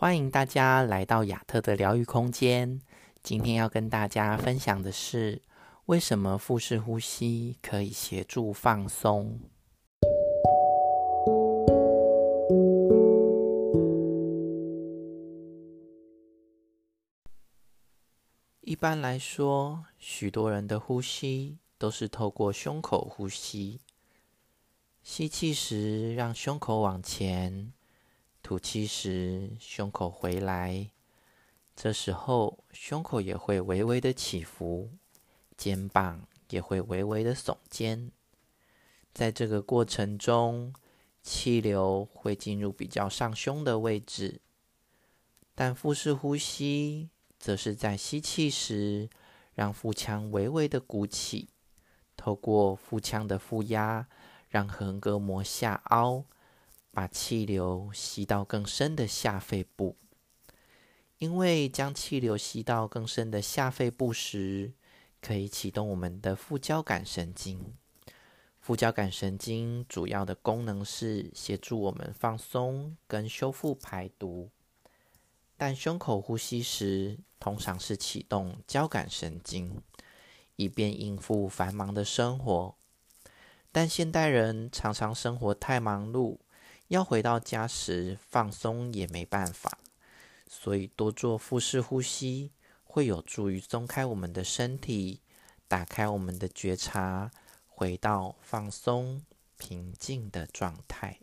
欢迎大家来到亚特的疗愈空间。今天要跟大家分享的是，为什么腹式呼吸可以协助放松。一般来说，许多人的呼吸都是透过胸口呼吸。吸气时，让胸口往前。吐气时，胸口回来，这时候胸口也会微微的起伏，肩膀也会微微的耸肩。在这个过程中，气流会进入比较上胸的位置。但腹式呼吸则是在吸气时，让腹腔微微的鼓起，透过腹腔的负压，让横膈膜下凹。把气流吸到更深的下肺部，因为将气流吸到更深的下肺部时，可以启动我们的副交感神经。副交感神经主要的功能是协助我们放松跟修复排毒，但胸口呼吸时，通常是启动交感神经，以便应付繁忙的生活。但现代人常常生活太忙碌。要回到家时放松也没办法，所以多做腹式呼吸会有助于松开我们的身体，打开我们的觉察，回到放松平静的状态。